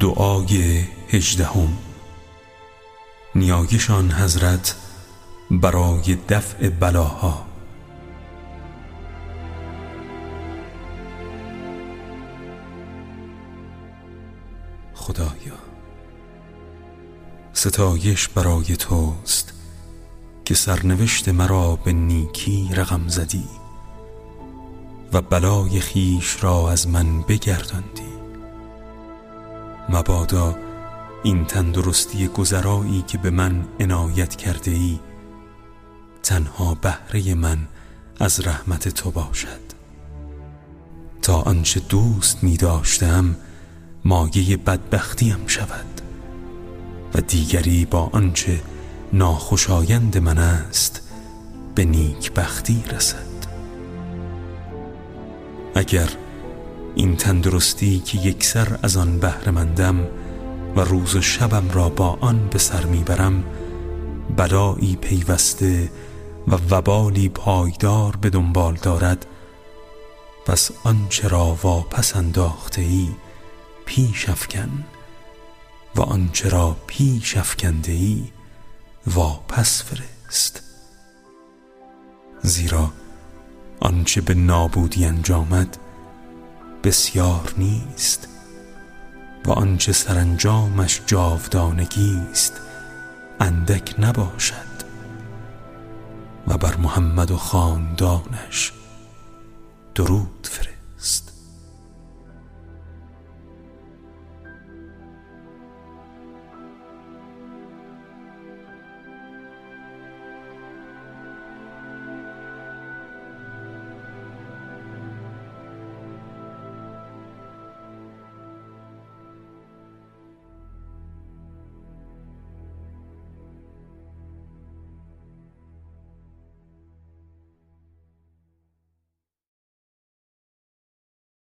دعای هجدهم. نیایشان حضرت برای دفع بلاها. خدایا ستایش برای توست که سرنوشت مرا به نیکی رقم زدی و بلای خیش را از من بگرداندی. مبادا این تندرستی گذرایی که به من عنایت کرده ای تنها بهره من از رحمت تو باشد. تا آنچه دوست می داشتم مایه بدبختیم شود و دیگری با آنچه ناخوشایند من است به نیک بختی رسد. اگر این تندرستی که یکسر از آن بهرهمندم و روز و شبم را با آن به سر می‌برم بلایی پیوسته و وبالی پایدار به دنبال دارد. پس آنچه را واپس انداخته ای پیش افکن و آنچه را پیش افکنده ای واپس فرست. زیرا آنچه به نابودی انجامد بسیار نیست. و آنچه سرانجامش جاودانگی است اندک نباشد. و بر محمد و خاندانش درود فرست